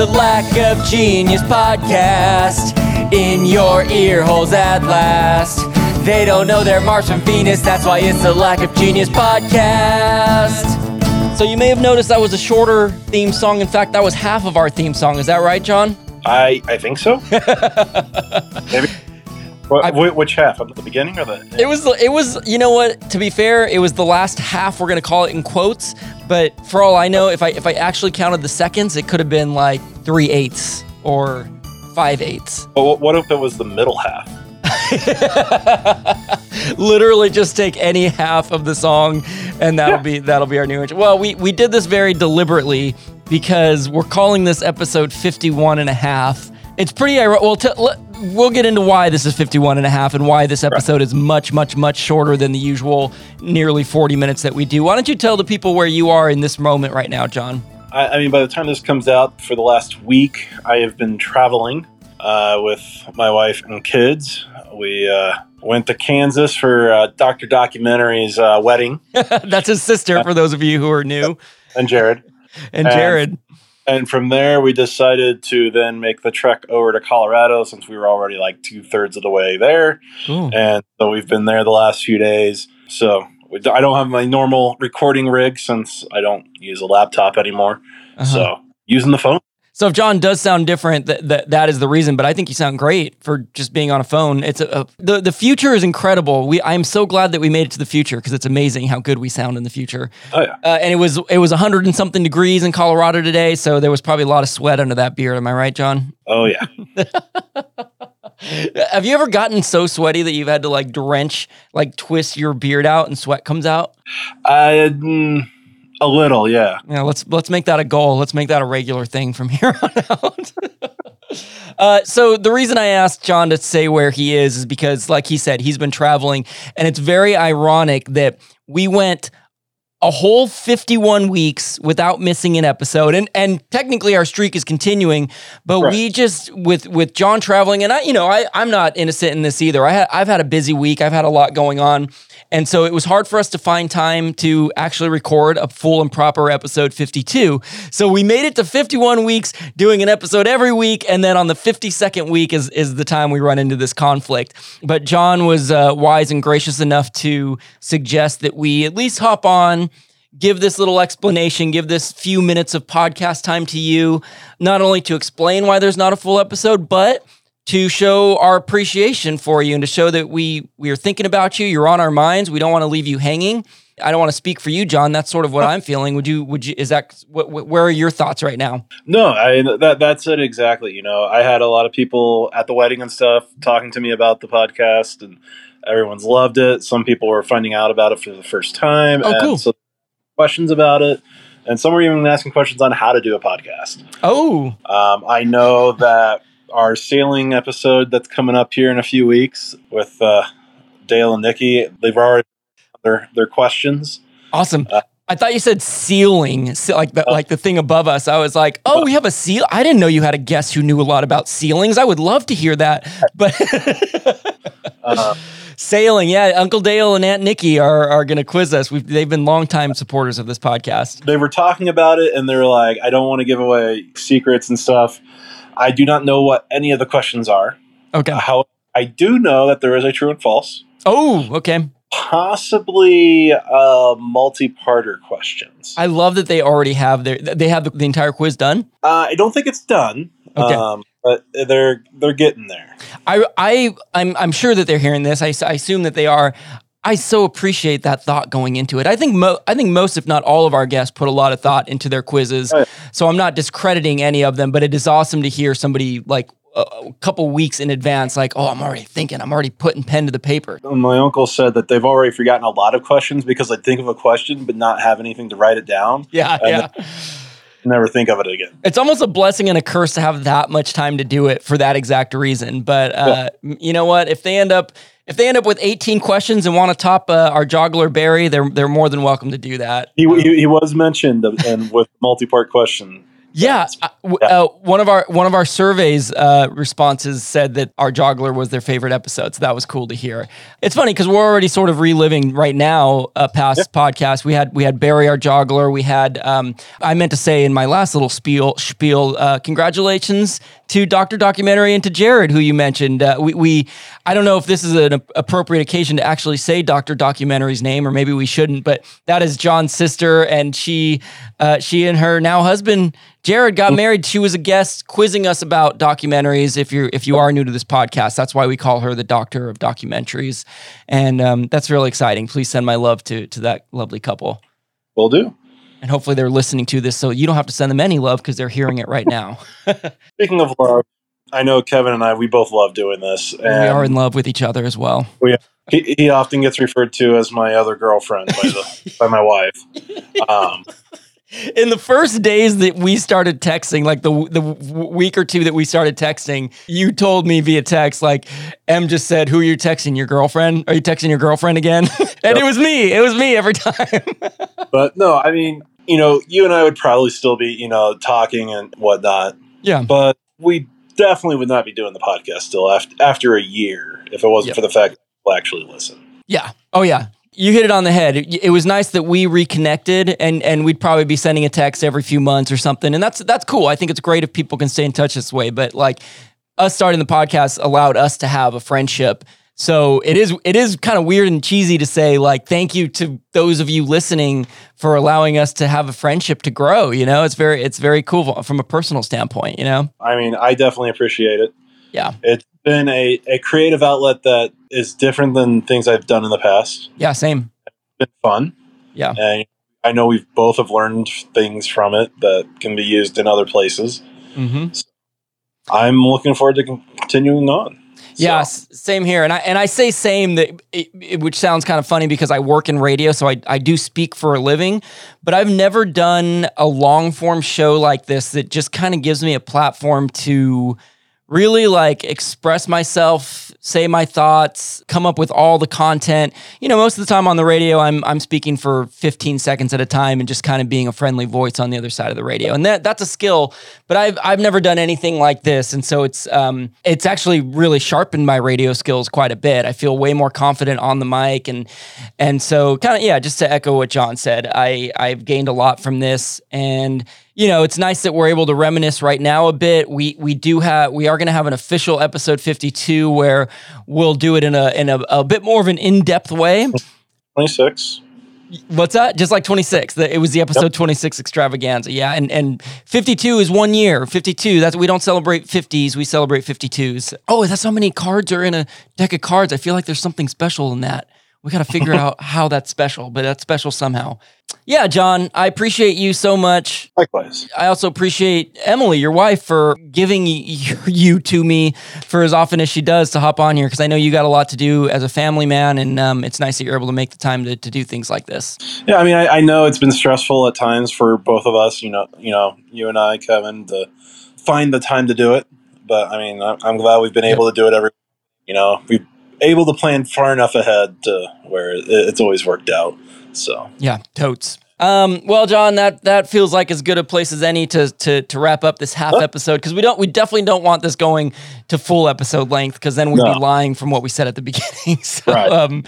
the Lack of Genius podcast in your ear holes at last. They don't know their Mars from Venus, that's why it's the Lack of Genius podcast. So you may have noticed that was a shorter theme song. In fact, that was half of our theme song. Is that right, John? I I think so. Maybe. Wh- I- which half? At the beginning or the? It was it was you know what to be fair it was the last half we're gonna call it in quotes but for all I know if I if I actually counted the seconds it could have been like three eighths or five eighths But what, what if it was the middle half? literally just take any half of the song and that'll Yeah. be that'll be our new intro well we we did this very deliberately because we're calling this episode 51 and a half it's pretty ironic well t- we'll get into why this is 51 and a half and why this episode is much much much shorter than the usual nearly 40 minutes that we do. Why don't you tell the people where you are in this moment right now john? I, I mean, by the time this comes out, for the last week, I have been traveling uh, with my wife and kids. We uh, went to Kansas for uh, Doctor Documentary's uh, wedding, that's his sister for those of you who are new. And Jared. and And- jared. And from there, we decided to then make the trek over to Colorado since we were already like two thirds of the way there. Ooh. and so we've been there the last few days. So we, I don't have my normal recording rig since I don't use a laptop anymore. Uh-huh. So using the phone. So if John does sound different, that, that that is the reason. But I think you sound great for just being on a phone. It's a, a the the future is incredible. We I'm so glad that we made it to the future because it's amazing how good we sound in the future. Oh yeah, Uh, and it was it was 100 and something degrees in Colorado today, so there was probably a lot of sweat under that beard. Am I right, John? oh yeah. Have you ever gotten so sweaty that you've had to like drench, like twist your beard out and sweat comes out? I mm, a little, yeah. Yeah, let's let's make that a goal. Let's make that a regular thing from here on out. uh, so the reason I asked John to say where he is is because, like he said, he's been traveling, and it's very ironic that we went a whole 51 weeks without missing an episode. And and technically our streak is continuing but Right. we just with with John traveling and I you know I I'm not innocent in this either. I had I've had a busy week. I've had a lot going on. And so it was hard for us to find time to actually record a full and proper episode 52 so we made it to 51 weeks doing an episode every week and then on the 52nd week is is the time we run into this conflict. But John was uh, wise and gracious enough to suggest that we at least hop on give this little explanation, give this few minutes of podcast time to you, not only to explain why there's not a full episode, but to show our appreciation for you and to show that we we are thinking about you. You're on our minds. We don't want to leave you hanging. I don't want to speak for you, John. That's sort of what I'm feeling. Would you? Would you? Is that what, what? Where are your thoughts right now? No, I that that's it exactly. You know, I had a lot of people at the wedding and stuff talking to me about the podcast, and everyone's loved it. Some people were finding out about it for the first time. Oh, cool. So questions about it, and some were even asking questions on how to do a podcast. Oh, Um, I know that our sailing episode that's coming up here in a few weeks with uh, Dale and Nikki, they've already their their questions. awesome. Uh, I thought you said ceiling, like the, like the thing above us. I was like, oh, we have a seal. I didn't know you had a guest who knew a lot about ceilings. I would love to hear that, but Uh, Sailing, yeah. Uncle Dale and Aunt Nikki are are going to quiz us. We've, they've been longtime supporters of this podcast. they were talking about it, and they're like, "I don't want to give away secrets and stuff." I do not know what any of the questions are. Okay. How I do know that there is a true and false, Oh, okay. possibly uh, multi-parter questions. I love that they already have their they have the, the entire quiz done. Uh, I don't think it's done, Okay. um, but they're they're getting there. I I I'm I'm sure that they're hearing this. I, I assume that they are. I so appreciate that thought going into it. I think mo- I think most, if not all, of our guests put a lot of thought into their quizzes. Oh, yeah. So I'm not discrediting any of them, but it is awesome to hear somebody like a, a couple weeks in advance, like, "Oh, I'm already thinking. I'm already putting pen to the paper." My uncle said that they've already forgotten a lot of questions because they think of a question but not have anything to write it down. Yeah, And yeah. Never think of it again. It's almost a blessing and a curse to have that much time to do it for that exact reason. But uh, m- you know what? If they end up if they end up with 18 questions and want to top uh, our joggler Barry, they're they're more than welcome to do that. He, he, he was mentioned and with multi-part question. Yeah, uh, uh, one of our one of our surveys uh, responses said that our joggler was their favorite episode, so that was cool to hear. It's funny because we're already sort of reliving right now a past yeah. podcast. We had we had Barry our joggler. We had um, I meant to say in my last little spiel spiel, uh, congratulations to Doctor Documentary and to Jared, who you mentioned. Uh, we, we I don't know if this is an appropriate occasion to actually say Doctor Documentary's name, or maybe we shouldn't, but that is John's sister, and she uh, she and her now husband Jared got married. She was a guest quizzing us about documentaries. If you're if you are new to this podcast, that's why we call her the doctor of documentaries, and um, that's really exciting. Please send my love to to that lovely couple. Will do. And hopefully they're listening to this, so you don't have to send them any love because they're hearing it right now. Speaking of love, I know Kevin and I we both love doing this, and we are in love with each other as well. We, he, he often gets referred to as my other girlfriend by the by my wife. Um, in the first days that we started texting, like the the week or two that we started texting, you told me via text, like M just said, "Who are you texting? Your girlfriend? Are you texting your girlfriend again?" and yep. it was me. It was me every time. but no, I mean, you know, you and I would probably still be, you know, talking and whatnot. Yeah. But we definitely would not be doing the podcast still after after a year if it wasn't yep. for the fact that people actually listen. Yeah. Oh yeah you hit it on the head. It, was nice that we reconnected, and and we'd probably be sending a text every few months or something, and that's that's cool. I think it's great if people can stay in touch this way. But like us starting the podcast allowed us to have a friendship. So it is it is kind of weird and cheesy to say like thank you to those of you listening for allowing us to have a friendship to grow. You know, it's very it's very cool from a personal standpoint. You know, I mean, I definitely appreciate it. Yeah, it's been a, a creative outlet that is different than things I've done in the past. Yeah, same. It's been fun. Yeah. And I know we've both have learned things from it that can be used in other places. Mm-hmm. So I'm looking forward to continuing on. So. Yeah, same here. And I and I say same that it, it, which sounds kind of funny because I work in radio, so I I do speak for a living, but I've never done a long form show like this that just kind of gives me a platform to really like express myself, say my thoughts, come up with all the content. You know, most of the time on the radio, I'm I'm speaking for 15 seconds at a time and just kind of being a friendly voice on the other side of the radio. And that that's a skill, but I've I've never done anything like this, and so it's um it's actually really sharpened my radio skills quite a bit. I feel way more confident on the mic, and and so kind of yeah, just to echo what John said, I I've gained a lot from this and you know, it's nice that we're able to reminisce right now a bit. We we do have we are going to have an official episode 52 where we'll do it in a in a, a bit more of an in-depth way. 26. What's that? Just like 26. It was the episode yep. 26 extravaganza. Yeah, and and 52 is one year. 52. That's we don't celebrate 50s, we celebrate 52s. Oh, that's how many cards are in a deck of cards. I feel like there's something special in that. We got to figure out how that's special, but that's special somehow. Yeah, John, I appreciate you so much. Likewise. I also appreciate Emily, your wife, for giving you to me for as often as she does to hop on here because I know you got a lot to do as a family man, and um, it's nice that you're able to make the time to, to do things like this. Yeah, I mean, I, I know it's been stressful at times for both of us. You know, you know, you and I, Kevin, to find the time to do it. But I mean, I'm glad we've been able to do it every. You know, we've able to plan far enough ahead to where it's always worked out. So yeah, totes. Um, well, John, that that feels like as good a place as any to to to wrap up this half episode because we don't we definitely don't want this going to full episode length because then we'd no. be lying from what we said at the beginning. so, right. um,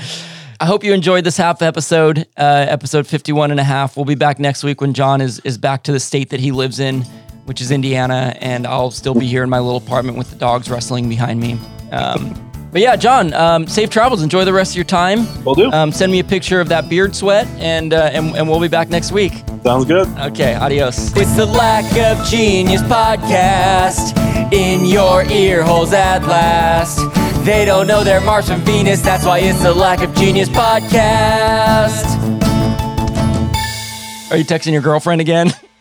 I hope you enjoyed this half episode, uh, episode 51 and a half. We'll be back next week when John is is back to the state that he lives in, which is Indiana, and I'll still be here in my little apartment with the dogs wrestling behind me. Um, but yeah, John, um, safe travels. Enjoy the rest of your time. Will do. Um, send me a picture of that beard sweat, and, uh, and and we'll be back next week. Sounds good. Okay, adios. It's the Lack of Genius podcast in your ear holes at last. They don't know their Mars from Venus. That's why it's the Lack of Genius podcast. Are you texting your girlfriend again?